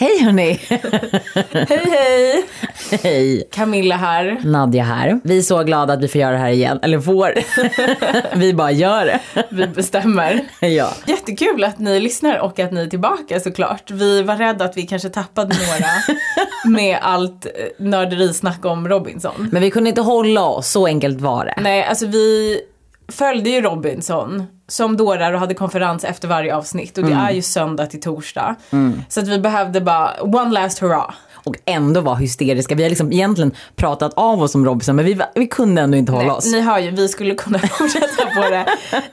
Hej hörni! Hej hej! Hej! Camilla här. Nadja här. Vi är så glada att vi får göra det här igen. Eller får. vi bara gör det. Vi bestämmer. ja. Jättekul att ni lyssnar och att ni är tillbaka såklart. Vi var rädda att vi kanske tappade några med allt eh, nörderisnack om Robinson. Men vi kunde inte hålla oss, så enkelt var det. Nej, alltså vi följde ju Robinson som dårar och hade konferens efter varje avsnitt och det är ju söndag till torsdag. Så att vi behövde bara one last hurra. Och ändå var hysteriska. Vi har liksom egentligen pratat av oss om Robinson men vi, vi kunde ändå inte hålla Nej, oss. ni hör ju, vi skulle kunna fortsätta på det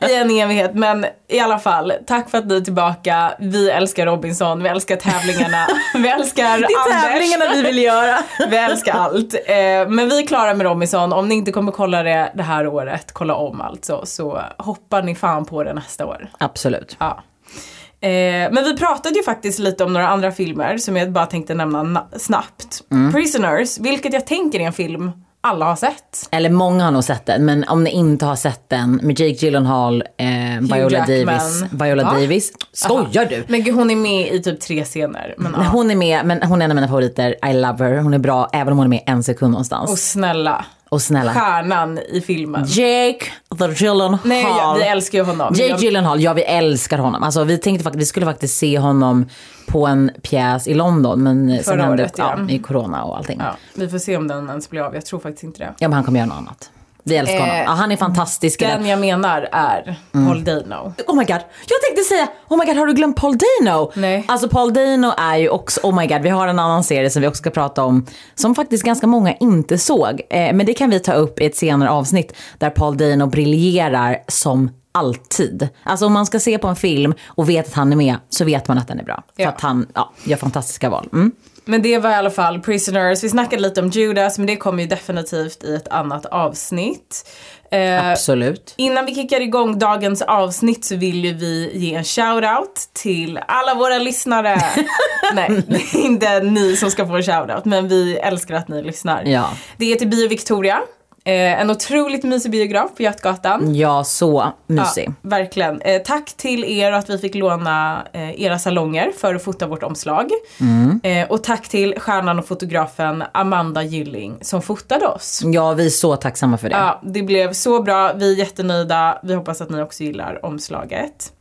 i en evighet. Men i alla fall, tack för att ni är tillbaka. Vi älskar Robinson, vi älskar tävlingarna, vi älskar Det är Anders. tävlingarna vi vill göra. Vi älskar allt. Eh, men vi är klara med Robinson. Om ni inte kommer kolla det det här året, kolla om alltså, så hoppar ni fan på det nästa år. Absolut. Ja. Eh, men vi pratade ju faktiskt lite om några andra filmer som jag bara tänkte nämna na- snabbt. Prisoners, vilket jag tänker är en film alla har sett. Eller många har nog sett den, men om ni inte har sett den med Jake Gyllenhaal, eh, Viola Jackman. Davis. Viola Va? Davis. Skojar du? Men gud hon är med i typ tre scener. Men, Men ja. Hon är med, men hon är en av mina favoriter. I love her. Hon är bra även om hon är med en sekund någonstans. Och snälla, Och snälla. stjärnan i filmen. Jake the Gyllenhaal. Nej, ja, vi älskar ju honom. Jake Jag- Gyllenhaal, ja vi älskar honom. Alltså vi tänkte faktiskt, vi skulle faktiskt se honom på en pjäs i London. Men sen Förra hände året, ja, ja. i corona och allting. Ja. Ja, vi får se om den ens blir av. Jag tror faktiskt inte det. men han kommer göra något annat. Vi älskar honom. Eh, Ja, han är fantastisk. Den jag menar är Mm. Paul Dano. Oh my god, jag tänkte säga, oh my god har du glömt Paul Dano? Nej. Alltså Paul Dano är ju också, oh my god vi har en annan serie som vi också ska prata om. Som faktiskt ganska många inte såg. Eh, men det kan vi ta upp i ett senare avsnitt. Där Paul Dano briljerar som alltid. Alltså om man ska se på en film och vet att han är med så vet man att den är bra. För Ja. att han ja, gör fantastiska val. Mm. Men det var i alla fall Prisoners. Vi snackade lite om Judas men det kommer ju definitivt i ett annat avsnitt. Eh, Absolut. Innan vi kickar igång dagens avsnitt så vill ju vi ge en shoutout till alla våra lyssnare. Nej, det är inte ni som ska få en shoutout men vi älskar att ni lyssnar. Ja. Det är till Bio Victoria. Eh, en otroligt mysig biograf på Götgatan. Ja, så mysig. Ja, verkligen. Eh, tack till er och att vi fick låna eh, era salonger för att fota vårt omslag. Mm. Eh, och tack till stjärnan och fotografen Amanda Gylling som fotade oss. Ja, vi är så tacksamma för det. Ja, det blev så bra. Vi är jättenöjda. Vi hoppas att ni också gillar omslaget.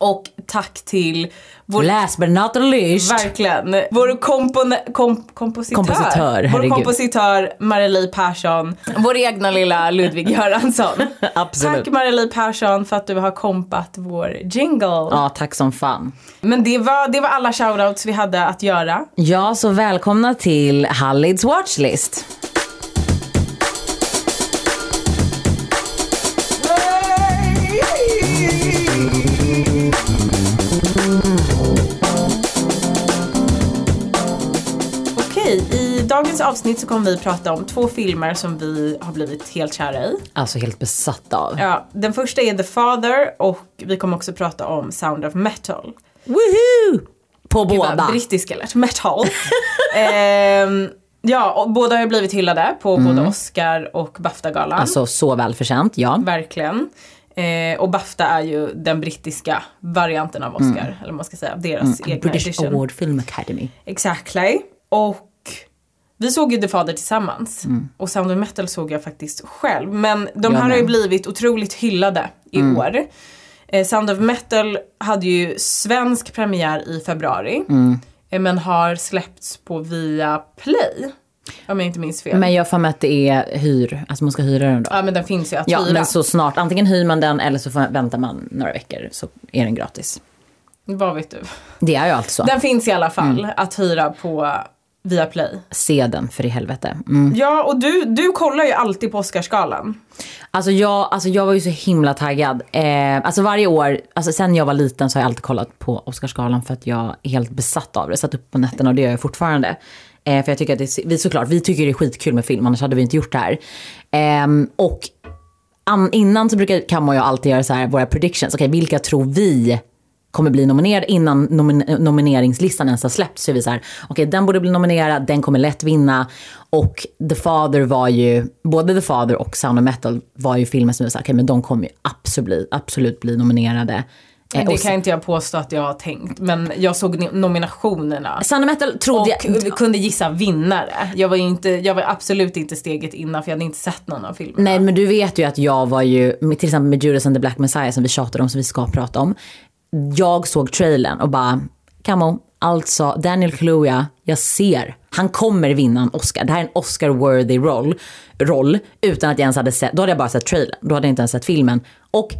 Och tack till vår Last but not least. Verkligen. Vår kompone- kom- kompositör. Kompositör, Vår kompositör Marie-Li Persson. Vår egna lilla Ludvig Göransson. Absolut. Tack Marie-Li Persson för att du har kompat vår jingle. Ja, tack som fan. Men det var, det var alla shoutouts vi hade att göra. Ja, så välkomna till Hallids Watchlist. Dagens avsnitt så kommer vi prata om två filmer som vi har blivit helt kära i. Alltså helt besatt av. Ja, den första är The Father och vi kommer också prata om Sound of Metal. Woohoo! På Gud, båda. Brittiska eller metal. Ehm, ja, båda har blivit hyllade på både Oscar och Bafta-galan. Alltså så välförtjänt, ja. Verkligen. Eh, och Bafta är ju den brittiska varianten av Oscar, eller vad man ska säga, deras egna Mm. British edition. Award Film Academy. Exactly. Och vi såg ju The Father tillsammans. Mm. Och Sound of Metal såg jag faktiskt själv. Men de här har ju blivit otroligt hyllade i Mm. år. Eh, Sound of Metal hade ju svensk premiär i februari. Mm. Eh, men har släppts på via Play. Om jag inte minns fel. Men jag får med att det är hyr, alltså man ska hyra den då. ja men den finns ju att Ja, hyra. men så snart, antingen hyr man den eller så får, väntar man några veckor så är den gratis. Vad vet du? Det är ju alltid så. Den finns i alla fall Mm. att hyra på via Play. Se den för i helvete. Mm. Ja, och du, du kollar ju alltid på Oscarsgalan. Alltså jag, alltså jag var ju så himla taggad. Eh, alltså varje år, alltså sen jag var liten så har jag alltid kollat på Oscarsgalan för att jag är helt besatt av det. Satt upp på nätterna och det gör jag fortfarande. Eh, för jag tycker att det, vi såklart, vi tycker det är skitkul med film, annars hade vi inte gjort det här. Ehm, och an, innan så brukar, kan man ju alltid göra så här, våra predictions. Okej, vilka tror vi kommer bli nominerad innan nomin- nomineringslistan ens har släppts. Så är vi så här, okej den borde bli nominerad, den kommer lätt vinna. Och The Father var ju, både The Father och Sound of Metal var ju filmer som vi sa, okej men de kommer ju absolut, absolut bli nominerade. Eh, Det kan inte jag påstå att jag har tänkt. Men jag såg nominationerna. Sound of Metal trodde Och jag... kunde gissa vinnare. Jag var, inte, jag var absolut inte steget innan för jag hade inte sett någon av filmerna. Nej men du vet ju att jag var ju, till exempel med Judas and the Black Messiah som vi tjatade om, som vi ska prata om. Jag såg trailern och bara, Camo, alltså Daniel Kaluuya, jag ser, han kommer vinna en Oscar. Det här är en Oscar-worthy roll, roll, utan att jag ens hade sett, då hade jag bara sett trailern, då hade jag inte ens sett filmen. Och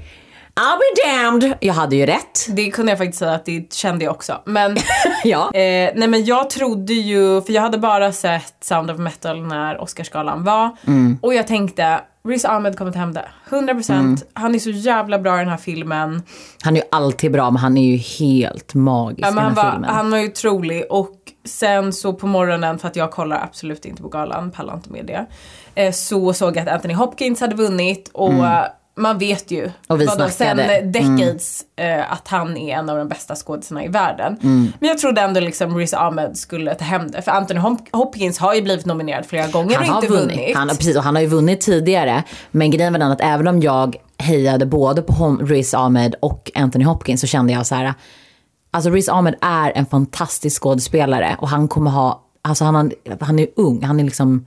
I'll be damned, jag hade ju rätt. Det kunde jag faktiskt säga att det kände jag också. Men, Ja. eh, nej men jag trodde ju, för jag hade bara sett Sound of Metal när Oscarsgalan var. Mm. Och jag tänkte, Riz Ahmed kommer ta hem det. 100%. Mm. Han är så jävla bra i den här filmen. Han är ju alltid bra, men han är ju helt magisk Ja, i men den han, här var, filmen. han var ju otrolig och sen så på morgonen, för att jag kollar absolut inte på galan, pallar inte med det. Eh, så såg jag att Anthony Hopkins hade vunnit och eh, man vet ju, Mm. Och vi vadå, sen. Mm. decades, eh, att han är en av de bästa skådisarna i världen. Mm. Men jag trodde ändå liksom Riz Ahmed skulle ta hem det, för Anthony Hop- Hopkins har ju blivit nominerad flera gånger Han och har inte vunnit. vunnit. Han, har- precis, och han har ju vunnit tidigare. Men grejen var den att även om jag hejade både på Riz Ahmed och Anthony Hopkins så kände jag så här. Alltså Riz Ahmed är en fantastisk skådespelare och han kommer ha, alltså han, han är ung, han är liksom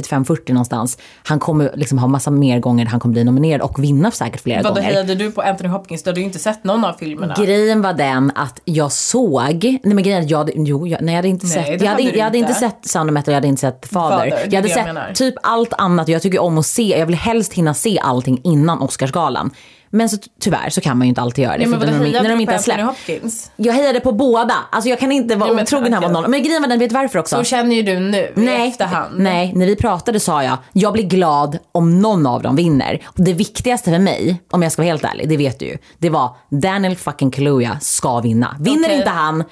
35-40 någonstans. Han kommer liksom ha massa mer gånger han kommer bli nominerad och vinna säkert flera Vadå gånger. hejade du på Anthony Hopkins? Du hade ju inte sett någon av filmerna. Grejen var den att jag såg, nej men grejen jag, jo, jag, nej, jag hade inte Nej, sett, jag hade, jag hade inte inte. sett Sound of Metal, jag hade inte sett Father. Father, jag hade jag sett menar. typ allt annat och jag tycker om att se, jag vill helst hinna se allting innan Oscarsgalan. Men så, tyvärr så kan man ju inte alltid göra det. Nej, men vadå när de, när de inte har släppt. Hopkins? Jag hejade på båda. Alltså jag kan inte vara Ja, otrogen här mot någon. Men grejen var den, vet varför också? Så känner ju du nu i Nej, efterhand. nej, när vi pratade sa jag, jag blir glad om någon av dem vinner. Och det viktigaste för mig, om jag ska vara helt ärlig, det vet du ju, det var Daniel fucking Kaluuya ska vinna. Vinner Okej. inte han,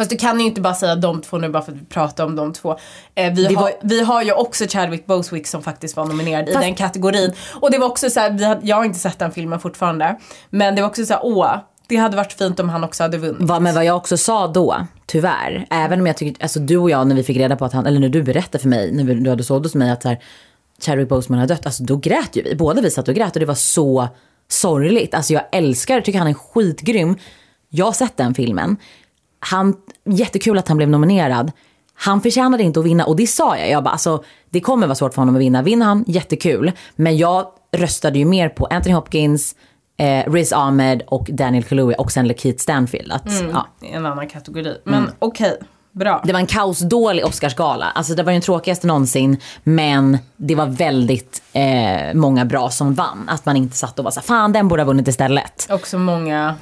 Fast du kan ju inte bara säga de två nu bara för att vi pratar om de två. Eh, vi, Det har, var- vi har ju också Chadwick Bosewick som faktiskt var nominerad Fast- i den kategorin. Och det var också så här, vi hade, jag har inte sett den filmen fortfarande. Men det var också så här, åh, det hade varit fint om han också hade vunnit. Va, men vad jag också sa då, tyvärr, även om jag tycker, alltså du och jag när vi fick reda på att han, eller när du berättade för mig, när du hade sålt hos mig att så här, Chadwick Boseman har dött, alltså då grät ju vi. Båda vi satt och grät och det var så sorgligt. Alltså jag älskar, tycker han är skitgrym. Jag har sett den filmen. Han, jättekul att han blev nominerad. Han förtjänade inte att vinna och det sa jag. Jag bara, alltså, det kommer vara svårt för honom att vinna. Vinner han, jättekul. Men jag röstade ju mer på Anthony Hopkins, eh, Riz Ahmed och Daniel Kaluuya och sen Lakeith Stanfield. Att, ja, I en annan kategori. Men Mm. okej, bra. det var en kaosdålig Oscarsgala. Alltså det var den tråkigaste någonsin. Men det var väldigt eh, många bra som vann. Att man inte satt och var så fan den borde ha vunnit istället. Också många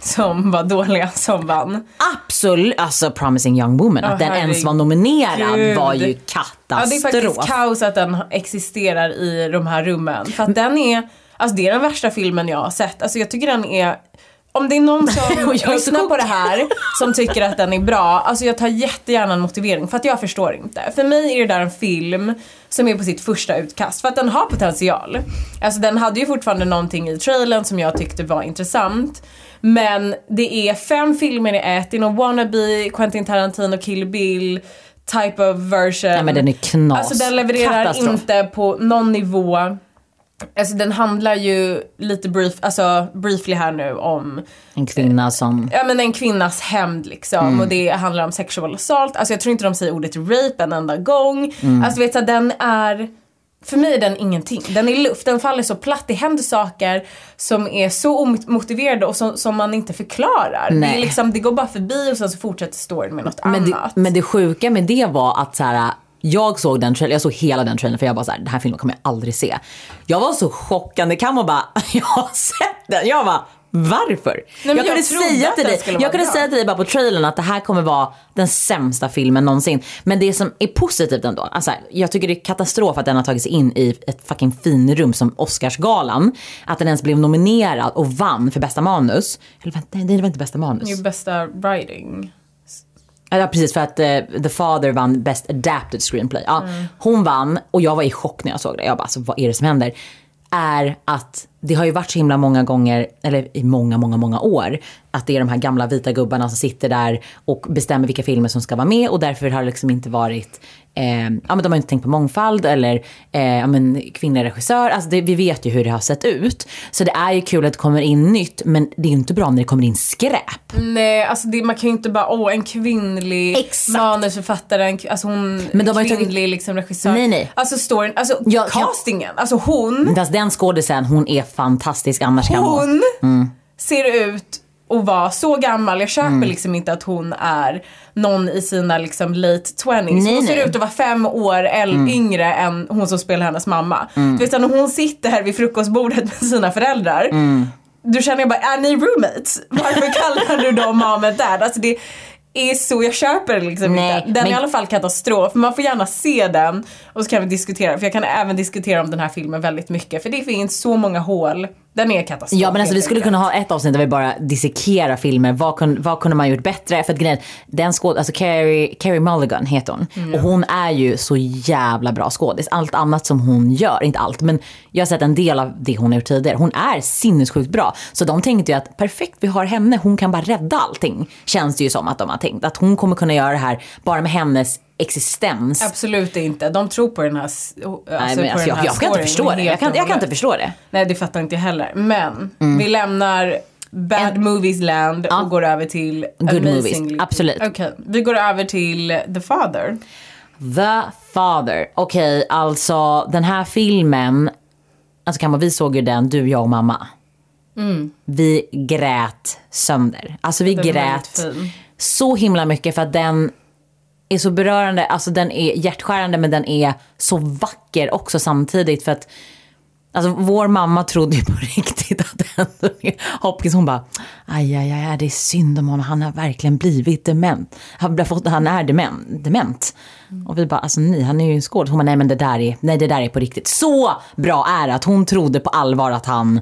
som var dåliga som vann. Absolut, alltså Promising Young Woman. att Åh, den ens var nominerad var ju Ja, det är katastrof. faktiskt kaos att den existerar i de här rummen. För att den är, alltså det är den värsta filmen jag har sett. Alltså jag tycker den är om det är någon som lyssnar på det här som tycker att den är bra, alltså jag tar jättegärna en motivering för att jag förstår inte. För mig är det där en film som är på sitt första utkast för att den har potential. Alltså den hade ju fortfarande någonting i trailern som jag tyckte var intressant. Men det är fem filmer i ett, det är någon wannabe, Quentin Tarantino, Kill Bill type of version. Nej men den är knas. Alltså den levererar Katastrof. inte på någon nivå. Alltså den handlar ju lite brief, alltså briefly här nu om En kvinna som... ja, men en kvinnas hämnd liksom. Mm. Och det handlar om sexual assault. Alltså jag tror inte de säger ordet rape en enda gång. Mm. Alltså vet du, den är för mig är den ingenting. Den är luft, den faller så platt. Det händer saker som är så omotiverade och som, som man inte förklarar. Det, är liksom, det går bara förbi och sen så fortsätter storyn med något Men det, annat. men det sjuka med det var att så här, jag såg den trailern, jag såg hela den trailern för jag bara så här, den här filmen kommer jag aldrig se. Jag var så chockande, kan man bara, jag har sett den. Jag bara, varför? men jag jag kunde säga till dig, jag kunde bra. säga till dig bara på trailern att det här kommer vara den sämsta filmen någonsin. Men det som är positivt ändå, alltså, jag tycker det är katastrof att den har tagit sig in i ett fucking finrum som Oscarsgalan. Att den ens blev nominerad och vann för bästa manus. Eller vänta, nej, det var inte bästa manus. Det är ju bästa writing. Ja precis för att eh, The Father vann Best Adapted Screenplay. Ja, Hon vann och jag var i chock när jag såg det. Jag bara alltså, vad är det som händer? Är att det har ju varit så himla många gånger, eller i många, många, många år, att det är de här gamla vita gubbarna som sitter där och bestämmer vilka filmer som ska vara med och därför har det liksom inte varit, eh, ja men de har inte tänkt på mångfald eller eh, ja men kvinnlig regissör, alltså det, vi vet ju hur det har sett ut. Så det är ju kul att det kommer in nytt, men det är ju inte bra när det kommer in skräp. Nej, alltså det, man kan ju inte bara, åh en kvinnlig Exakt. manusförfattare, en, alltså hon, Men de har kvinnlig tagit- liksom regissör. Nej, nej. Alltså storyn, alltså Jag kan- castingen, alltså hon, Fast den skådisen, hon är fantastisk annars kan hon. hon Mm. ser ut att vara så gammal. Jag köper Mm. liksom inte att hon är någon i sina liksom late 20s. Nej, hon ser nej. ut att vara fem år äl- yngre än hon som spelar hennes mamma. Mm. Du vet när hon sitter här vid frukostbordet med sina föräldrar. Mm. Du känner jag bara, är ni roommates? Varför kallar du dem and dad? Alltså det är så, jag köper det liksom Nej, inte. Den är men- i alla fall katastrof. Man får gärna se den och så kan vi diskutera. För jag kan även diskutera om den här filmen väldigt mycket. För det finns så många hål. Den är katastrof. Ja men alltså vi skulle kunna ha ett avsnitt där vi bara dissekerar filmer. Vad, kun, vad kunde man gjort bättre? För att grejen, den skåd, alltså Carrie, Carrie Mulligan heter hon. Mm. Och hon är ju så jävla bra skådis. Allt annat som hon gör, inte allt men jag har sett en del av det hon har gjort tidigare. Hon är sinnessjukt bra. Så de tänkte ju att perfekt vi har henne, hon kan bara rädda allting. Känns det ju som att de har tänkt. Att hon kommer kunna göra det här bara med hennes existens. Absolut inte. De tror på den här, alltså Nej, på men alltså, jag, kan inte förstå det. Jag kan, jag kan inte förstå det. Nej, det fattar inte jag heller. Men vi lämnar Bad Movies Land Ja. och går över till Good Amazingly. movies, absolut. Okej, vi går över till The Father. The Father. Okej, alltså den här filmen, alltså kan man, vi såg ju den, du, jag och mamma. Vi grät sönder. Alltså vi Den grät så himla mycket för att den är så berörande, alltså den är hjärtskärande men den är så vacker också samtidigt för att Alltså vår mamma trodde ju på riktigt att Anthony Hopkins, hon bara, aj, aj, aj, det är synd om honom, han har verkligen blivit dement. Han, fått, han är dement. dement. Och vi bara, alltså nej, han är ju en skådis. Hon bara, nej men det där är, nej det där är på riktigt. Så bra är det att hon trodde på allvar att han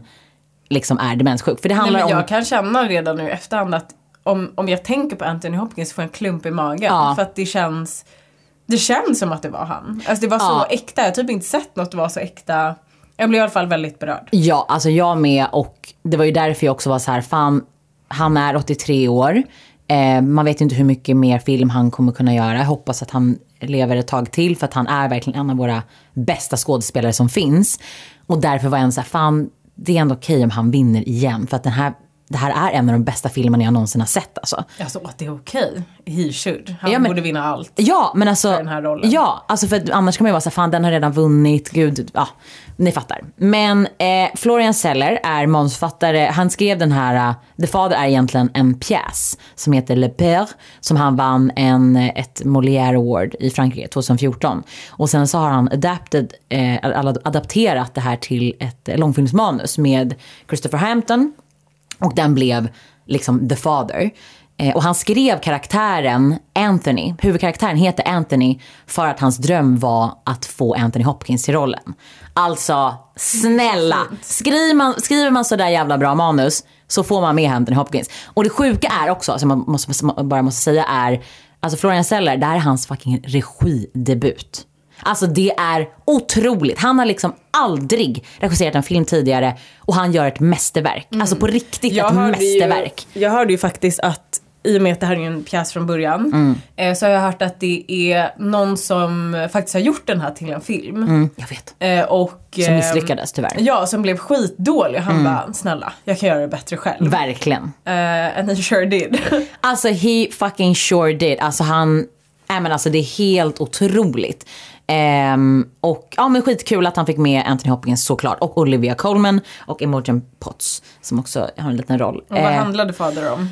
liksom är demenssjuk. För det Nej, handlar men om... jag kan känna redan nu efterhand att om, om jag tänker på Anthony Hopkins får jag en klump i magen. Ja. För att det känns, det känns som att det var han. Alltså det var så Ja. äkta. Jag har typ inte sett något vara så äkta. Jag blev i alla fall väldigt berörd. Ja, alltså jag med och det var ju därför jag också var så här, fan, han är 83 år. Eh, man vet inte hur mycket mer film han kommer kunna göra. Jag hoppas att han lever ett tag till för att han är verkligen en av våra bästa skådespelare som finns. Och därför var jag en så här, fan, det är ändå okej om han vinner igen. För att den här, det här är en av de bästa filmerna jag någonsin har sett alltså. Alltså att det är okej. He should. Han Ja, men- borde vinna allt. Ja, men alltså. den här rollen. Ja, alltså för att annars kan man ju vara så här, fan den har redan vunnit, gud, ja, ni fattar. Men eh, Florian Seller är manusförfattare, han skrev den här, uh, The Father är egentligen en pjäs som heter Le Père, som han vann en, eh, ett Molière Award i Frankrike 2014. Och sen så har han adapted, eh, ad- adapterat det här till ett långfilmsmanus med Christopher Hampton. Och den blev liksom The Father. Eh, och han skrev karaktären Anthony, huvudkaraktären heter Anthony för att hans dröm var att få Anthony Hopkins till rollen. Alltså, snälla! Skriver man, skriver man sådär jävla bra manus så får man med Anthony Hopkins. Och det sjuka är också, som man måste, bara måste säga är, alltså Florian Seller, det här är hans fucking regidebut. Alltså det är otroligt. Han har liksom aldrig regisserat en film tidigare och han gör ett mästerverk. Alltså på riktigt ett mästerverk. Ju, jag hörde ju faktiskt att i och med att det här är en pjäs från början Mm. eh, så har jag hört att det är någon som faktiskt har gjort den här till en film. Mm, jag vet. Eh, och, Som eh, misslyckades tyvärr. Ja, som blev skitdålig. Han Mm. bara, snälla, jag kan göra det bättre själv. Verkligen. Eh, and he sure did. Alltså he fucking sure did. Alltså han, nej men alltså det är helt otroligt. Ehm, och ja men skitkul att han fick med Anthony Hopkins såklart. Och Olivia Colman och Imogen Potts som också har en liten roll. Och vad Eh, handlade Fader om?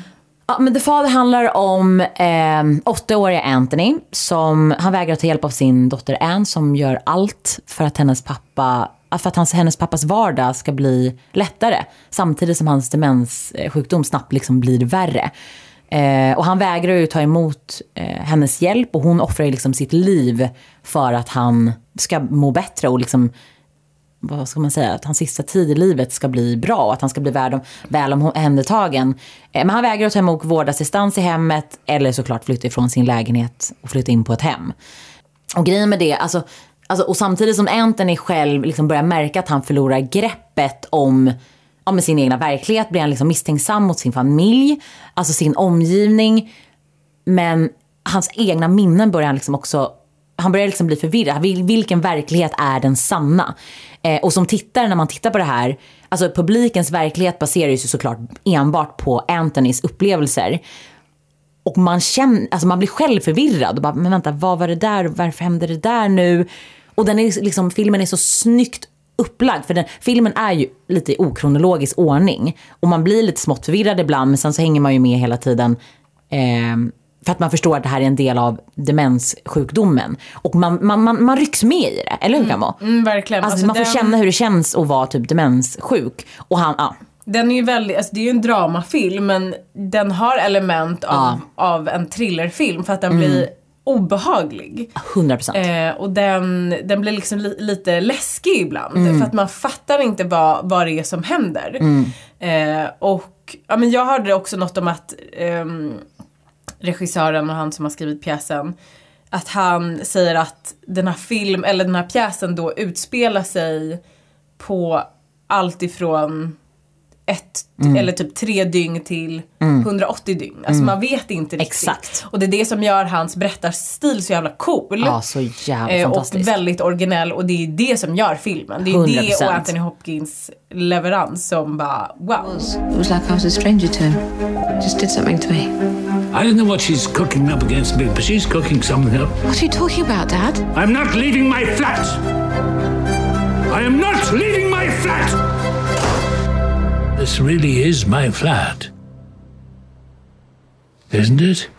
Ja, men The Father handlar om eh, åttaåriga Anthony som han vägrar ta hjälp av sin dotter Anne som gör allt för att hennes pappa för att hans, hennes pappas vardag ska bli lättare. Samtidigt som hans demenssjukdom snabbt liksom blir värre. Eh, och han vägrar ju ta emot eh, hennes hjälp och hon offrar ju liksom sitt liv för att han ska må bättre och liksom vad ska man säga, att hans sista tid i livet ska bli bra och att han ska bli väl, väl omhändertagen. Eh, Men han vägrar att ta emot vårdassistans i hemmet eller såklart flytta ifrån sin lägenhet och flytta in på ett hem. Och grejen med det, alltså Alltså, och samtidigt som Anthony själv liksom börjar märka att han förlorar greppet om, om sin egna verklighet blir han liksom misstänksam mot sin familj, alltså sin omgivning. Men hans egna minnen börjar han liksom också han börjar liksom bli förvirrad. Vilken verklighet är den sanna? Eh, och som tittare när man tittar på det här, alltså publikens verklighet baseras ju såklart enbart på Anthonys upplevelser. Och man, känner, alltså man blir själv förvirrad. Och bara, men vänta, vad var det där? Varför hände det där nu? Och den är liksom, filmen är så snyggt upplagd. För den, filmen är ju lite i okronologisk ordning. Och man blir lite smått förvirrad ibland, men sen så hänger man ju med hela tiden. Eh, för att man förstår att det här är en del av demenssjukdomen. Och man, man, man, man rycks med i det, eller hur Camo? Mm, verkligen. Alltså, Alltså, man får den- känna hur det känns att vara typ demenssjuk. Och han, ja. Den är ju väldigt, alltså det är ju en dramafilm men den har element av, Ja. Mm. av en thrillerfilm för att den blir obehaglig. 100 procent. Eh, och den, den blir liksom li, lite läskig ibland. Mm. För att man fattar inte vad, vad det är som händer. Mm. Eh, och ja, men jag hörde också något om att ehm, regissören och han som har skrivit pjäsen att han säger att den här film, eller den här pjäsen då utspelar sig på allt ifrån ett Mm. eller typ tre dygn till 180 dygn. Alltså man vet inte riktigt. Exakt. Och det är det som gör hans berättarstil så jävla cool. Ja, så jävla Eh, och fantastiskt. väldigt originell och det är det som gör filmen. Det är det 100%. och Anthony Hopkins leverans som bara wow. It was like I was a stranger to him. Just did something to me. I don't know what she's cooking up against me, but she's cooking something up. What are you talking about, Dad? I'm not leaving my flat! I am not leaving my flat! This really is my flat. Isn't it?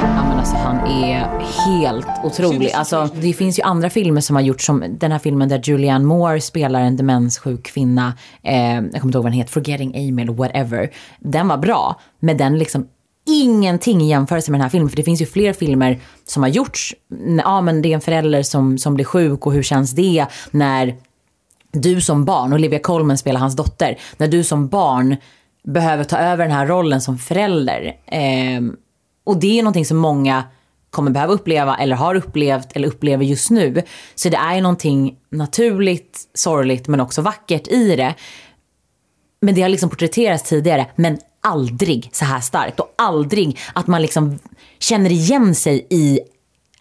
Ja, men alltså, han är helt otrolig. Alltså, det finns ju andra filmer som har gjorts, som den här filmen där Julianne Moore spelar en demenssjuk kvinna. Eh, jag kommer inte ihåg vad den heter, Forgetting Amy eller whatever. Den var bra, men den liksom ingenting i jämförelse med den här filmen. För det finns ju fler filmer som har gjorts. Ja, men det är en förälder som, som blir sjuk och hur känns det när du som barn, Olivia Colman spelar hans dotter, när du som barn behöver ta över den här rollen som förälder. Eh, och det är någonting som många kommer behöva uppleva eller har upplevt eller upplever just nu. Så det är ju någonting naturligt, sorgligt men också vackert i det. Men det har liksom porträtterats tidigare, men aldrig så här starkt. Och aldrig att man liksom känner igen sig i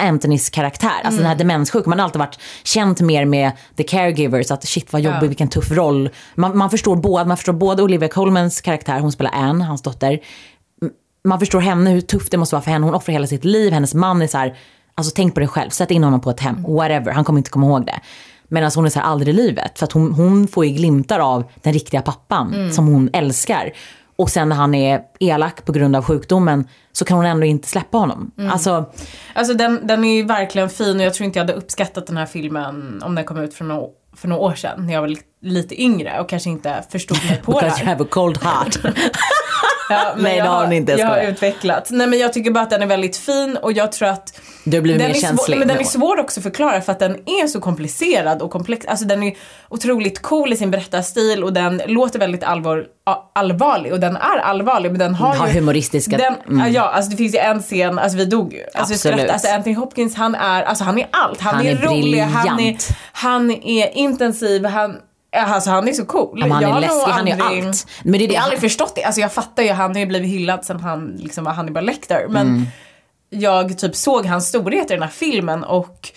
Anthonys karaktär. Alltså den här demenssjuka. Man har alltid varit känt mer med the caregivers. Att shit vad jobbig, vilken tuff roll. Man, man, förstår både, man förstår både Olivia Colmans karaktär, hon spelar Anne, hans dotter. Man förstår henne, hur tufft det måste vara för henne. Hon offrar hela sitt liv. Hennes man är så här, alltså tänk på det själv. Sätt in honom på ett hem, whatever. Han kommer inte komma ihåg det. Medan hon är så här aldrig i livet. För att hon, hon får ju glimtar av den riktiga pappan som hon älskar. Och sen när han är elak på grund av sjukdomen så kan hon ändå inte släppa honom. Alltså, Alltså den, den är ju verkligen fin och jag tror inte jag hade uppskattat den här filmen om den kom ut för några, för några år sedan. När jag var li- lite yngre och kanske inte förstod mig på det because you här. have a cold heart. Ja, Nej, jag det har hon inte, jag Jag har skojar. utvecklat. Nej men jag tycker bara att den är väldigt fin och jag tror att Du har blivit den mer är svår, känslig. Men den är svår också att förklara för att den är så komplicerad och komplex. Alltså den är otroligt cool i sin berättarstil och den låter väldigt allvar, allvarlig och den är allvarlig men den har, Har ju humoristiska- Den, mm. Ja, alltså det finns ju en scen, alltså vi dog ju. Alltså, Absolut. alltså Anthony Hopkins han är, alltså han är allt. Han, Han är, är rolig, han är, han är intensiv, han Alltså han är så cool. Ja, men han Jag är nog läskig, han är aldrig- allt. Men det är det- jag har aldrig förstått det. Alltså jag fattar ju, han har ju blivit hyllad sen han liksom var Hannibal Lecter. Men Mm. jag typ såg hans storhet i den här filmen och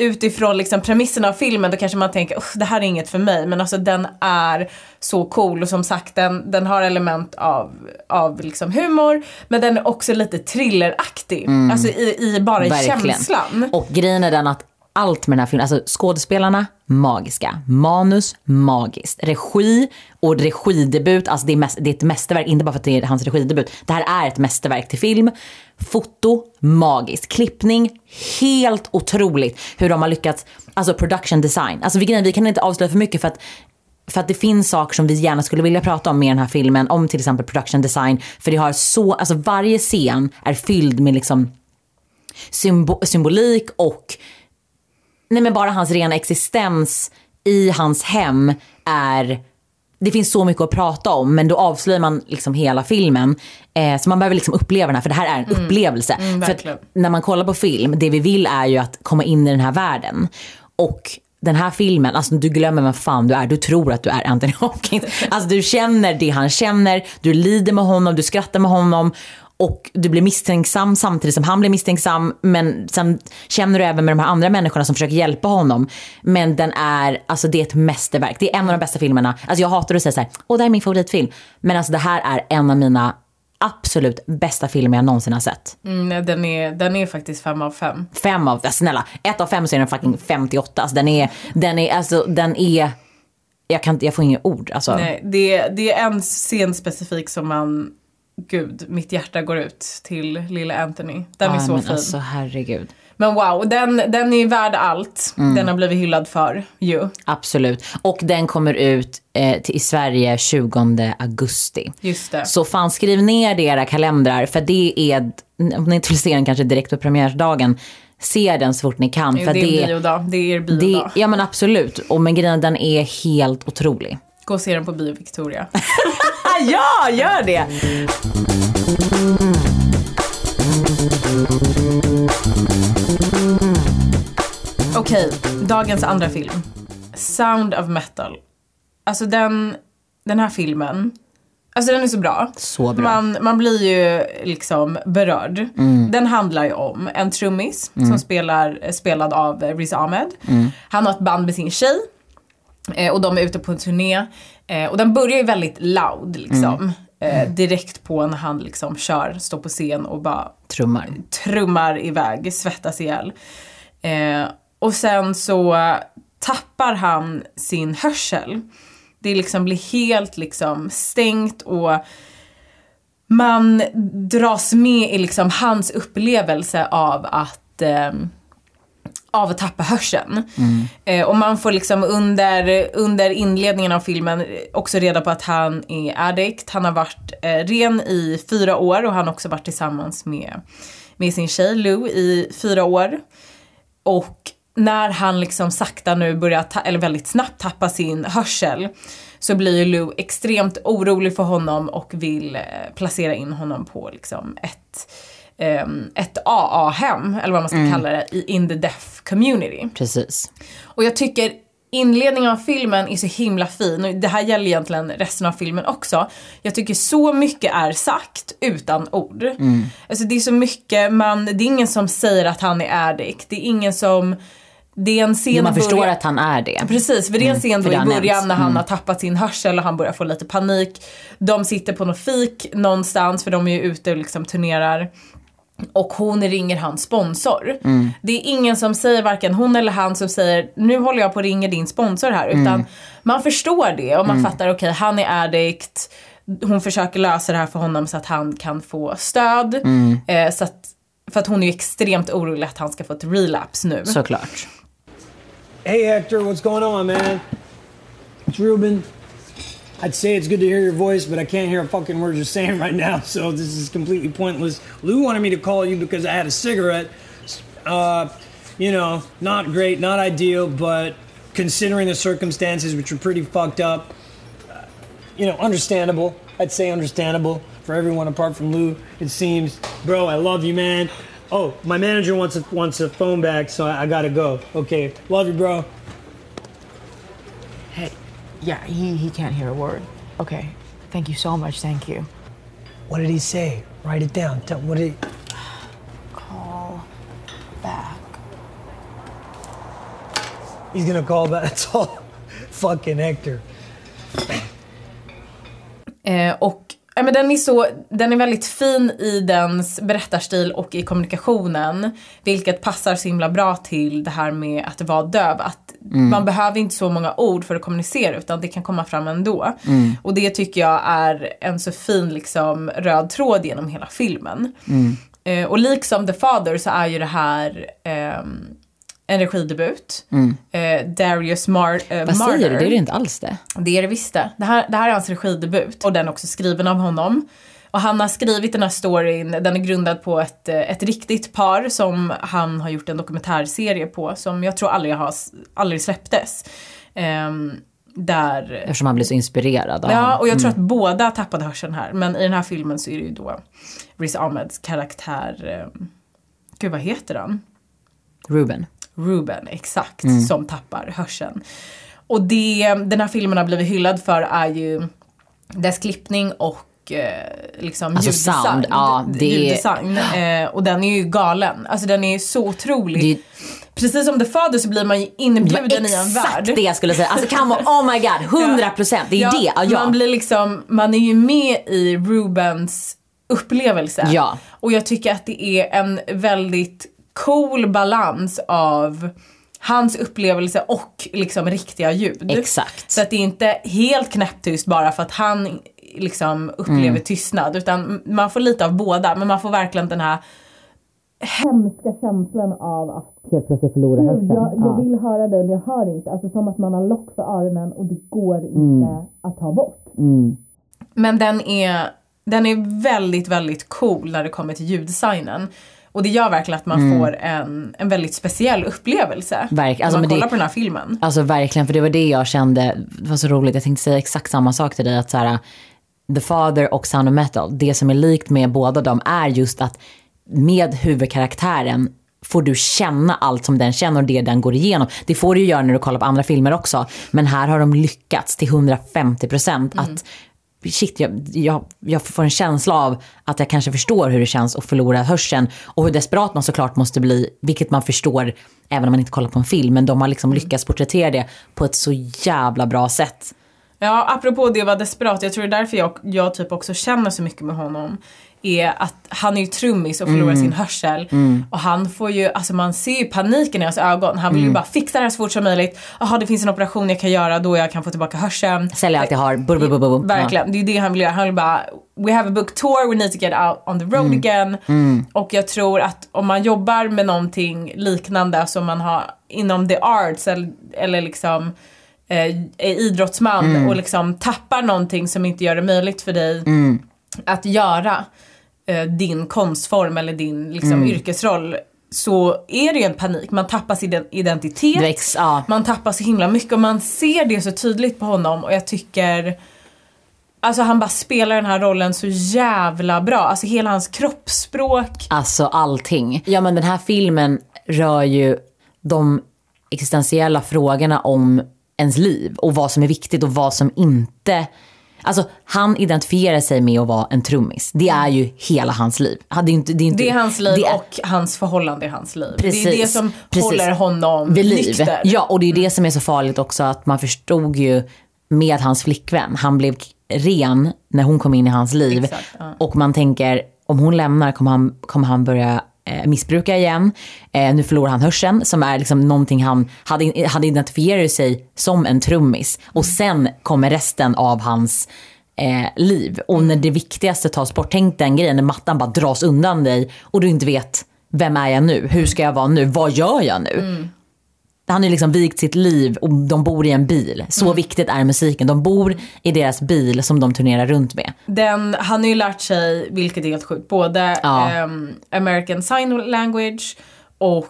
utifrån liksom premissen av filmen då kanske man tänker "Usch, det här är inget för mig. Men alltså den är så cool och som sagt den, den har element av, av liksom humor men den är också lite thrilleraktig. Alltså i, i bara i Mm. Känslan. Och grejen är den att allt med den här filmen, alltså skådespelarna, magiska. Manus, magiskt. Regi och regidebut, alltså det är, mäst, det är ett mästerverk, inte bara för att det är hans regidebut. Det här är ett mästerverk till film. Foto, magiskt. Klippning, helt otroligt hur de har lyckats, alltså production design. Alltså vi, grejen, vi kan inte avslöja för mycket för att för att det finns saker som vi gärna skulle vilja prata om med den här filmen, om till exempel production design. För det har så, alltså varje scen är fylld med liksom symbo- symbolik och nej men bara hans rena existens i hans hem är det finns så mycket att prata om men då avslöjar man liksom hela filmen. Eh, så man behöver liksom uppleva den här för det här är en upplevelse. för att Mm. verkligen. när man kollar på film, det vi vill är ju att komma in i den här världen. Och den här filmen, alltså du glömmer vem fan du är, du tror att du är Anthony Hopkins. Alltså du känner det han känner, du lider med honom, du skrattar med honom. Och du blir misstänksam samtidigt som han blir misstänksam. Men sen känner du även med de här andra människorna som försöker hjälpa honom. Men den är, alltså det är ett mästerverk. Det är en av de bästa filmerna. Alltså jag hatar att säga så här, åh det här är min favoritfilm. Men alltså det här är en av mina absolut bästa filmer jag någonsin har sett. Mm, den, är, den är faktiskt fem av fem. Fem av, snälla, ett av fem så är den fucking 58. Alltså den är, den är, alltså den är, jag kan jag får inga ord. Alltså. Nej, det, det är en scen specifik som man, gud, mitt hjärta går ut till lilla Anthony. Den är Ja, så men fin. Alltså herregud. Men wow, den, den är värd allt Mm. den har blivit hyllad för ju. Absolut. Och den kommer ut eh, till, i Sverige 20 augusti. Just det. Så fan skriv ner det i era kalendrar för det är, om ni inte vill se den kanske direkt på premiärsdagen, se den så fort ni kan. Jo, för det är det, biodag. Det är er biodag. ja men absolut. Och men grejen den är helt otrolig. Gå och se den på Bio Victoria. ja, gör det! Okej, dagens andra film. Sound of Metal. Alltså den, den här filmen, alltså den är så bra. Så bra. Man, man blir ju liksom berörd. Den handlar ju om en trummis som spelar, spelad av Riz Ahmed. Han har ett band med sin tjej. Eh, och de är ute på en turné. Eh, och den börjar ju väldigt loud liksom. Eh, direkt på när han liksom kör, står på scen och bara Trummar. trummar iväg, svettas ihjäl. Eh, och sen så tappar han sin hörsel. Det liksom blir helt liksom stängt och man dras med i liksom hans upplevelse av att eh, av att tappa hörseln. Eh, och man får liksom under, under inledningen av filmen också reda på att han är addict. Han har varit eh, ren i fyra år och han har också varit tillsammans med, med sin tjej Lou i fyra år. Och när han liksom sakta nu börjar, ta- eller väldigt snabbt tappa sin hörsel så blir ju Lou extremt orolig för honom och vill eh, placera in honom på liksom ett, ehm, ett AA-hem, eller vad man ska kalla det, i, in the deaf community. Precis. Och jag tycker inledningen av filmen är så himla fin och det här gäller egentligen resten av filmen också. Jag tycker så mycket är sagt utan ord. Alltså det är så mycket, man, det är ingen som säger att han är addict. Det är ingen som, det är en scen Man förstår början- att han är det. Precis, för det är en scen för då det i början när han Mm. har tappat sin hörsel och han börjar få lite panik. De sitter på något fik någonstans för de är ju ute och liksom turnerar. Och hon ringer hans sponsor. Mm. Det är ingen som säger, varken hon eller han som säger nu håller jag på att ringa din sponsor här. Utan Mm. man förstår det och man fattar okej han är addict. Hon försöker lösa det här för honom så att han kan få stöd. Mm. Eh, så att, för att hon är ju extremt orolig att han ska få ett relapse nu. Såklart. Hey Hector, what's going on, man? It's Ruben. I'd say it's good to hear your voice, but I can't hear a fucking word you're saying right now, so this is completely pointless. Lou wanted me to call you because I had a cigarette. Uh, you know, not great, not ideal, but considering the circumstances, which are pretty fucked up, uh, you know, understandable. I'd say understandable for everyone apart from Lou, it seems. Bro, I love you, man. Oh, my manager wants a, wants a phone back, so I, I gotta go. Okay, love you, bro. Yeah, he, he can't hear a word. Okay, thank you so much, thank you. What did he say? Write it down. Tell what did he... Call back. he's gonna call back. That's all. Fucking Hector. Eh, och ja, men den, är så, den är väldigt fin i dens berättarstil och i kommunikationen. Vilket passar så himla bra till det här med att vara döv. Att Man behöver inte så många ord för att kommunicera utan det kan komma fram ändå. Och det tycker jag är en så fin liksom, röd tråd genom hela filmen. Eh, och liksom The Father så är ju det här ehm, en regidebut. Eh, Darius Mar- eh, Vad Marder. säger du? Det är det inte alls det. Det är det visst det. Det här, det här är hans regidebut och den är också skriven av honom. Och han har skrivit den här storyn, den är grundad på ett, eh, ett riktigt par som han har gjort en dokumentärserie på som jag tror aldrig, har, aldrig släpptes. Ehm, där Eftersom han blir så inspirerad Ja, och jag tror att båda tappade hörseln här. Men i den här filmen så är det ju då Riz Ahmeds karaktär, eh, gud vad heter han? Ruben. Ruben, exakt, Mm. som tappar hörseln. Och det den här filmen har blivit hyllad för är ju dess klippning och eh, liksom Alltså ljuddesign. sound, ja, det ljuddesign. Eh, och den är ju galen. Alltså den är så otrolig. Det Precis som The Father så blir man ju inbjuden i en Exakt värld. det jag skulle säga. Alltså come on, oh my god, 100 procent. Det är ju det. Ja, ja. Man blir liksom, man är ju med i Rubens upplevelse. Ja. Och jag tycker att det är en väldigt cool balans av hans upplevelse och liksom riktiga ljud. Exakt. Så att det är inte helt knäpptyst bara för att han liksom upplever Mm. tystnad. Utan man får lite av båda. Men man får verkligen den här hemska känslan av att Helt plötsligt förlorar Gud, jag, jag vill höra dig men jag hör inte. Alltså som att man har lock för öronen och det går inte att ta bort. Men den är, den är väldigt, väldigt cool när det kommer till ljuddesignen. Och det gör verkligen att man får en, en väldigt speciell upplevelse. Verk- när alltså, man men det- kollar på den här filmen. Alltså verkligen, för det var det jag kände, det var så roligt. Jag tänkte säga exakt samma sak till dig. Att så här, The Father och Sound of Metal, det som är likt med båda dem är just att med huvudkaraktären får du känna allt som den känner och det den går igenom. Det får du ju göra när du kollar på andra filmer också. Men här har de lyckats till 150 procent att Shit, jag, jag, jag får en känsla av att jag kanske förstår hur det känns att förlora hörseln. Och hur desperat man såklart måste bli, vilket man förstår även om man inte kollar på en film. Men de har liksom lyckats porträttera det på ett så jävla bra sätt. Ja, apropå det var desperat, jag tror det är därför jag, jag typ också känner så mycket med honom. Är att han är ju trummis och förlorar Mm. sin hörsel. Och han får ju, alltså man ser ju paniken i hans ögon. Han vill Mm. ju bara fixa det här så fort som möjligt. Jaha, det finns en operation jag kan göra då jag kan få tillbaka hörseln. Sälja allt jag har, bur, bur, bur, bur. Verkligen, det är det han vill göra. Han vill bara, we have a book tour, we need to get out on the road Mm. again. Och jag tror att om man jobbar med någonting liknande som man har inom the arts eller, eller liksom eh, är idrottsman Mm. och liksom tappar någonting som inte gör det möjligt för dig Mm. att göra eh, din konstform eller din liksom, Mm. yrkesroll så är det ju en panik. Man tappar sin ident- identitet. Väx, ja. Man tappar så himla mycket och man ser det så tydligt på honom och jag tycker Alltså han bara spelar den här rollen så jävla bra. Alltså hela hans kroppsspråk. Alltså allting. Ja men den här filmen rör ju de existentiella frågorna om ens liv och vad som är viktigt och vad som inte. Alltså han identifierar sig med att vara en trummis. Det är ju hela hans liv. Det är, inte, det är, inte, Det är hans liv det är- och hans förhållande i hans liv. Precis, det är det som precis. håller honom vid liv. nykter. Ja, och det är det som är så farligt också att man förstod ju med hans flickvän. Han blev ren när hon kom in i hans liv. Exakt, ja. Och man tänker, om hon lämnar kommer han, kommer han börja eh, missbruka igen. Eh, nu förlorar han hörseln som är liksom någonting han hade, hade identifierat sig som en trummis. Och sen kommer resten av hans eh, liv. Och när det viktigaste tas bort, tänk den grejen när mattan bara dras undan dig och du inte vet vem är jag nu? Hur ska jag vara nu? Vad gör jag nu? Han har ju liksom vikt sitt liv och de bor i en bil. Så viktigt är musiken. De bor i deras bil som de turnerar runt med. Den, han har ju lärt sig, vilket är helt sjukt, både Ja. ehm, American sign language och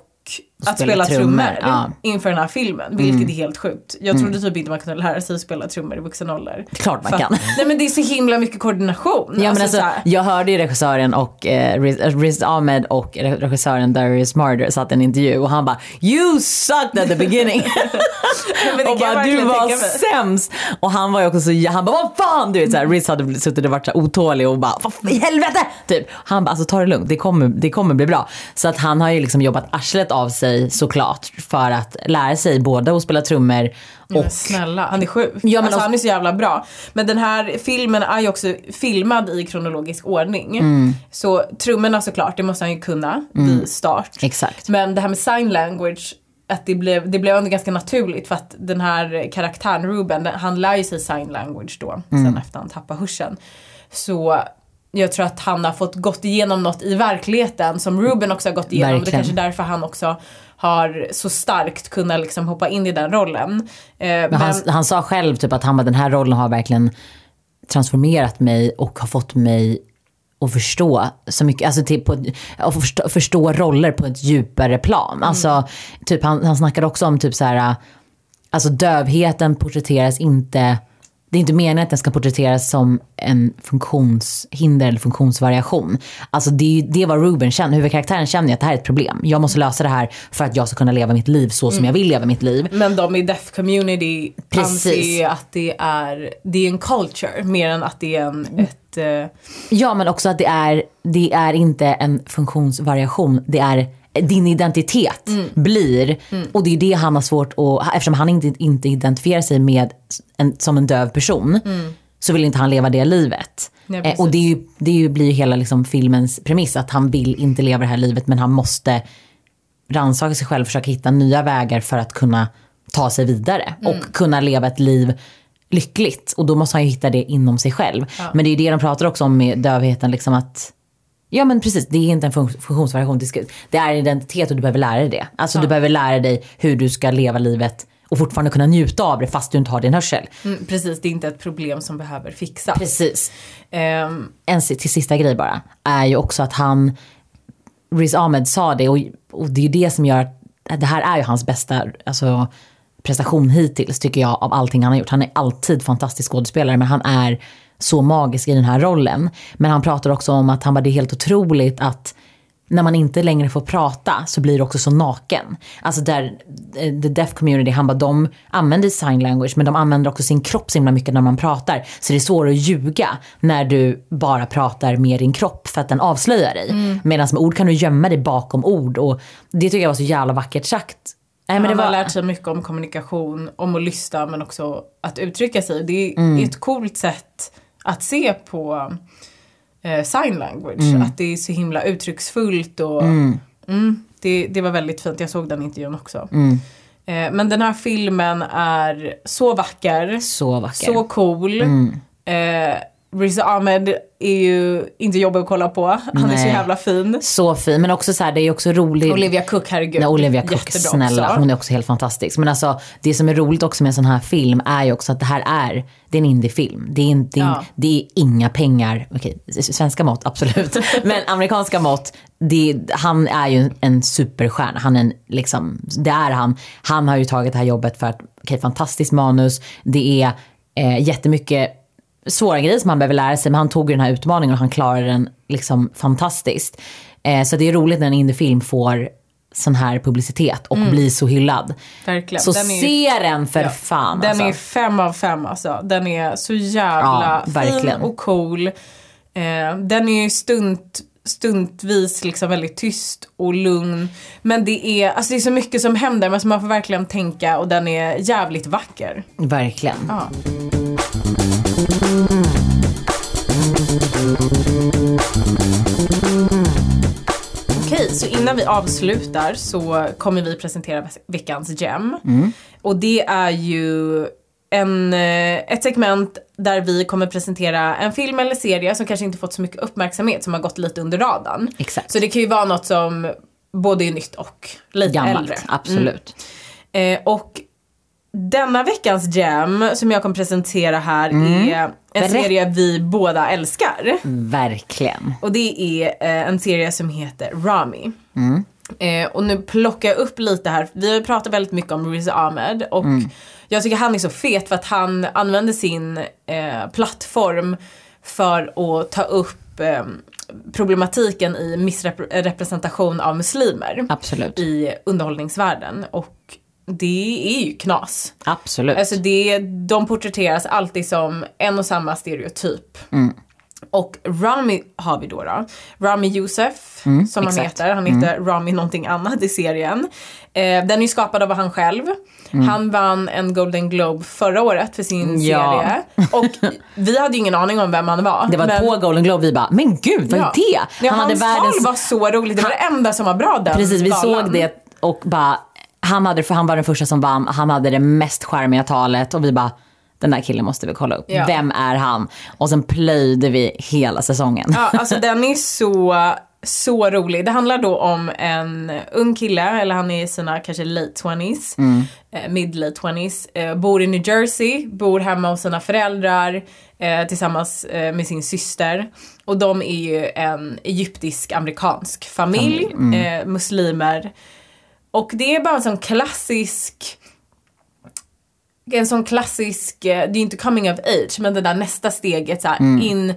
att spela spela, trummor, trummor. Mm. inför den här filmen. Vilket är helt sjukt. Jag trodde typ inte man kunde lära sig att spela trummor i vuxen ålder. Klart man För- kan. Nej men det är så himla mycket koordination. Ja, men alltså, så här- jag hörde ju regissören och eh, Riz, eh, Ahmed och re- regissören Darius Marder satt i en intervju och han bara “You sucked at the beginning” och bara “Du var tänka mig." sämst” och han var ju också så, han bara “Vad fan!” du vet såhär, Riz hade suttit och varit så otålig och bara “Vad i helvete!” typ. Han bara “Alltså ta det lugnt, det kommer, det kommer bli bra”. Så att han har ju liksom jobbat arslet av sig såklart för att lära sig både att spela trummor och Men snälla, han är sjuk. Ja, men alltså, han är så jävla bra. Men den här filmen är ju också filmad i kronologisk ordning. Mm. Så trummorna såklart, det måste han ju kunna vid start. Exakt. Men det här med sign language, att det blev, det blev ändå ganska naturligt för att den här karaktären Ruben, han lär ju sig sign language då, Mm. sen efter han tappar hörseln. Så jag tror att han har fått gått igenom något i verkligheten som Ruben också har gått igenom. Det är Verkligen. kanske därför han också har så starkt kunnat liksom hoppa in i den rollen. Eh, Men men, han, han sa själv typ att han bara, den här rollen har verkligen transformerat mig och har fått mig att förstå så mycket, alltså till, på, att förstå, förstå roller på ett djupare plan. Alltså, typ han, han snackade också om typ så här alltså dövheten porträtteras inte, det är inte meningen att den ska porträtteras som en funktionshinder eller funktionsvariation. Alltså det, det var Ruben känner, huvudkaraktären känner att det här är ett problem. Jag måste lösa det här för att jag ska kunna leva mitt liv så som jag vill leva mitt liv. Men de i deaf community Precis. anser att det är, det är en culture mer än att det är en, ett... eh, Ja men också att det är, det är inte en funktionsvariation, det är din identitet blir, och det är det han har svårt att, eftersom han inte, inte identifierar sig med en, som en döv person, så vill inte han leva det livet. Nej, eh, och det, är ju, det är ju, blir ju hela liksom filmens premiss, att han vill inte leva det här livet men han måste rannsaka sig själv, försöka hitta nya vägar för att kunna ta sig vidare och kunna leva ett liv lyckligt. Och då måste han ju hitta det inom sig själv. Men det är ju det de pratar också om med dövheten, liksom att Ja men precis, det är inte en fun- funktionsvariation. Det, är en identitet och du behöver lära dig det. Alltså du behöver lära dig hur du ska leva livet och fortfarande kunna njuta av det fast du inte har din hörsel. mm, precis, det är inte ett problem som behöver fixas. Precis. Ehm, En till sista grej bara, är ju också att han, Riz Ahmed sa det och, och det är ju det som gör att det här är ju hans bästa alltså, prestation hittills tycker jag av allting han har gjort. Han är alltid fantastisk skådespelare men han är så magisk i den här rollen. Men han pratar också om att han bara, det är helt otroligt att när man inte längre får prata så blir det också så naken. Alltså där, eh, the deaf community, han bara, de använder sign language men de använder också sin kropp så himla mycket när man pratar. Så det är svårare att ljuga när du bara pratar med din kropp för att den avslöjar dig. Mm. Medan med ord kan du gömma dig bakom ord och det tycker jag var så jävla vackert sagt. Nej, men han det har var, lärt sig mycket om kommunikation, om att lyssna men också att uttrycka sig. Det är Mm. ett coolt sätt att se på eh, sign language. Mm. Att det är så himla uttrycksfullt och mm, det, det var väldigt fint. Jag såg den intervjun också. Mm. Eh, men den här filmen är så vacker, så vacker. Mm. så cool. Eh, Riz Ahmed är ju inte jobbig att kolla på. Han är så Nej. jävla fin. Så fin, men också så här, det är också roligt. Olivia Cook, herregud. Nej, Olivia Cook, snälla. Hon är också helt fantastisk. Men alltså, det som är roligt också med en sån här film är ju också att det här är, det är en indiefilm. Det är, inte, Ja. det är inga pengar, okej, svenska mått absolut. men amerikanska mått, det, han är ju en superstjärna. Han är en, liksom, det är han. Han har ju tagit det här jobbet för att, okej, fantastiskt manus. Det är eh, jättemycket svåra grejer som han behöver lära sig men han tog ju den här utmaningen och han klarade den liksom fantastiskt. Eh, så det är roligt när en indiefilm får sån här publicitet och blir så hyllad. Verkligen. Så Den är- se den för Ja, fan Den alltså. är fem av fem alltså. Den är så jävla Ja, fin och cool. Eh, den är ju stund, stundvis liksom väldigt tyst och lugn. Men det är, alltså det är så mycket som händer men som man får verkligen tänka och den är jävligt vacker. Verkligen. Ja. Okej, så innan vi avslutar så kommer vi presentera ve- veckans gem. Och det är ju en, eh, ett segment där vi kommer presentera en film eller serie som kanske inte fått så mycket uppmärksamhet, som har gått lite under radarn. Exakt. Så det kan ju vara något som både är nytt och lite Gammalt, äldre. absolut. Eh, och denna veckans gem som jag kommer presentera här är en Berätta. serie vi båda älskar. Verkligen. Och det är eh, en serie som heter Rami. Eh, och nu plockar jag upp lite här. Vi har pratat väldigt mycket om Riz Ahmed och jag tycker han är så fet för att han använder sin eh, plattform för att ta upp eh, problematiken i missrepresentation av muslimer Absolut. i underhållningsvärlden. Och det är ju knas. Absolut. Alltså det, de porträtteras alltid som en och samma stereotyp. Och Rami har vi då. då. Rami Youssef, som han exakt. heter. Han heter Rami någonting annat i serien. Eh, den är ju skapad av han själv. Han vann en Golden Globe förra året för sin Ja. serie. Och vi hade ju ingen aning om vem han var. det var men- på Golden Globe vi bara, men gud vad är det? Ja, hans tal var så roligt. Det var det enda som var bra den Precis, vi galan. såg det och bara, han, hade, för han var den första som vann, han hade det mest charmiga talet och vi bara, den där killen måste vi kolla upp. Ja. Vem är han? Och sen plöjde vi hela säsongen. Ja, alltså den är så, så rolig. Det handlar då om en ung kille, eller han är i sina kanske late 20s, eh, mid late 20s, eh, bor i New Jersey, bor hemma hos sina föräldrar eh, tillsammans med sin syster. Och de är ju en egyptisk-amerikansk familj, eh, muslimer. Och det är bara en sån klassisk en sån klassisk, eh, det är inte coming of age, men det där nästa steget så här, Mm. in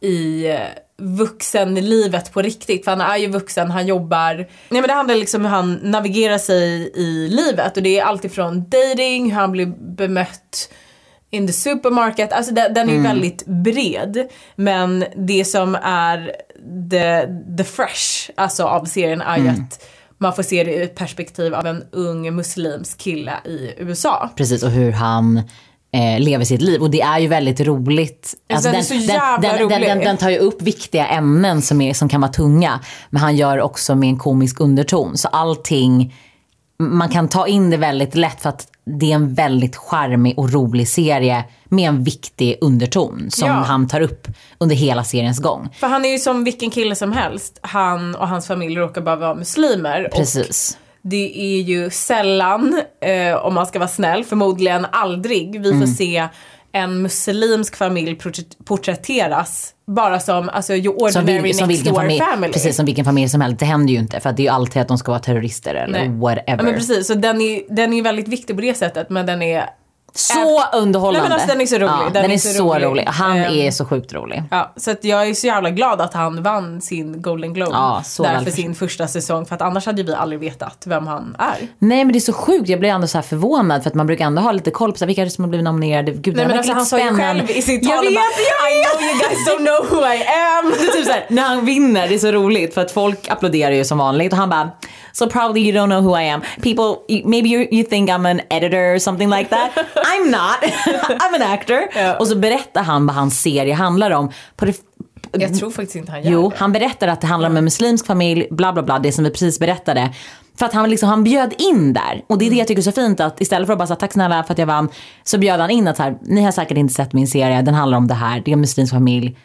i eh, vuxenlivet på riktigt. För han är ju vuxen, han jobbar. Nej men det handlar liksom om hur han navigerar sig i livet. Och det är alltifrån dating, hur han blir bemött in the supermarket. Alltså den, den är ju Mm. väldigt bred. Men det som är the, the fresh alltså av serien är ju Mm. att man får se det ur ett perspektiv av en ung muslimsk kille i USA. Precis, och hur han eh, lever sitt liv. Och det är ju väldigt roligt. Alltså, den är så jävla den, den, rolig. den, den tar ju upp viktiga ämnen som, är, som kan vara tunga. Men han gör också med en komisk underton. Så allting, man kan ta in det väldigt lätt för att det är en väldigt charmig och rolig serie med en viktig underton som Ja. han tar upp under hela seriens gång. För han är ju som vilken kille som helst. Han och hans familj råkar bara vara muslimer. Och Precis. det är ju sällan, eh, om man ska vara snäll, förmodligen aldrig, vi Mm. får se en muslimsk familj porträtt- porträtteras bara som alltså, your Som, ordinary vil, som, next door familj, family. precis, som vilken familj som helst. Det händer ju inte för det är ju alltid att de ska vara terrorister eller Nej. whatever. Ja, men precis, så den är, den är väldigt viktig på det sättet men den är Så underhållande. Nej, men alltså, den är så rolig. Ja, Den den, är är, så rolig. rolig. Han Ehm. är så sjukt rolig. Ja, så att jag är så jävla glad att han vann sin Golden Globe Ja, där för sin första säsong. För att annars hade vi aldrig vetat vem han är. Nej men det är så sjukt, jag blir ändå så här förvånad för att man brukar ändå ha lite koll på så här, vilka som har blivit nominerade. Gud, Nej men alltså han sa ju själv i sitt Jag tal vet, bara, jag I know you guys don't know who I am. Det är typ så här, när han vinner, det är så roligt för att folk applåderar ju som vanligt och han bara So probably you don't know who I am. People, maybe you, you think I'm an editor or something like that. I'm not. I'm an actor. Ja. Och så berättar han vad hans serie handlar om. På det, Jag tror faktiskt inte han gör Jo, det. han berättar att det handlar om en muslimsk familj, bla bla bla, det som vi precis berättade. För att han, liksom, han bjöd in där. Och det är det jag tycker är så fint att istället för att bara säga tack snälla för att jag vann. Så bjöd han in att så här, ni har säkert inte sett min serie, den handlar om det här, det är en muslimsk familj.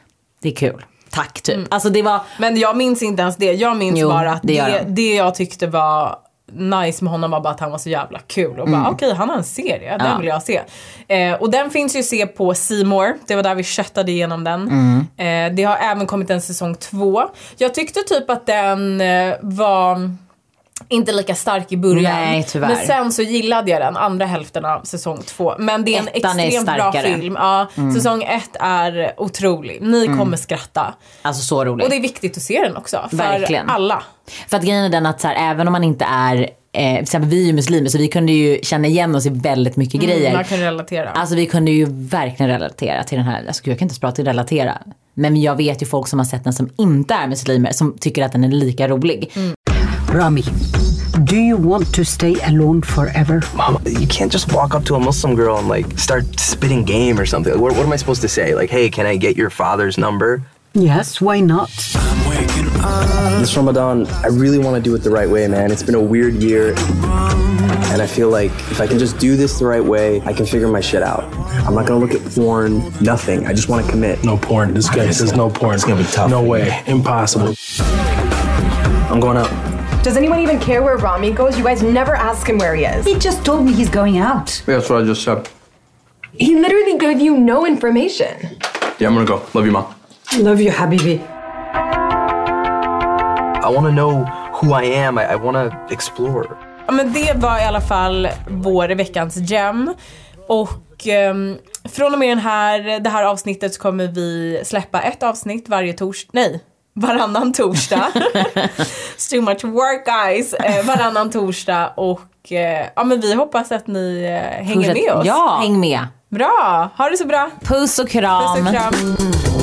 Det är kul. Tack typ. Alltså det var, Men jag minns inte ens det. Jag minns Jo, bara att det det, det jag tyckte var nice med honom var bara att han var så jävla kul. Och bara okej, han har en serie, den Mm. Ja. vill jag se. Eh, och den finns ju att se på More. Det var där vi köttade igenom den. Mm. Eh, det har även kommit en säsong två. Jag tyckte typ att den eh, var inte lika stark i början. Nej, tyvärr. Men sen så gillade jag den andra hälften av säsong två. Men det är en Ettan är extremt bra. Mm. film. Ja, Säsong ett är otrolig. Ni kommer skratta. alltså så roligt. Och det är viktigt att se den också. För Verkligen. alla. För att grejen är den att så här, även om man inte är, eh, till exempel vi är ju muslimer så vi kunde ju känna igen oss i väldigt mycket grejer. Man kan relatera. Alltså vi kunde ju verkligen relatera till den här, alltså gud, jag kan inte ens prata till relatera. Men jag vet ju folk som har sett den som inte är muslimer som tycker att den är lika rolig. Rami, do you want to stay alone forever? Mom, you can't just walk up to a Muslim girl and like start spitting game or something. Like, what, what am I supposed to say? Like, hey, can I get your father's number? Yes, why not? This Ramadan, I really want to do it the right way, man. It's been a weird year. And I feel like if I can just do this the right way, I can figure my shit out. I'm not gonna look at porn, nothing. I just want to commit. No porn. This guy says no porn. It's gonna be tough. No way. Impossible. I'm going out. Does anyone even care where Rami goes? You guys never ask him where he is. He just told me he's going out. Yeah, that's what I just said. He literally gave you no information. Yeah, I'm gonna go. Love you, mom. Love you, Habibi. I want to know who I am. I, I want to explore. Ja, men det var i alla fall vår veckans gem. Och ehm, från och med den här, det här avsnittet så kommer vi släppa ett avsnitt varje torsdag. Nej, varannan torsdag. It's too much work guys. Eh, varannan torsdag och eh, ja men vi hoppas att ni eh, hänger Fortsätt- med oss. Ja, häng med. Bra, ha det så bra. Puss och kram. Puss och kram.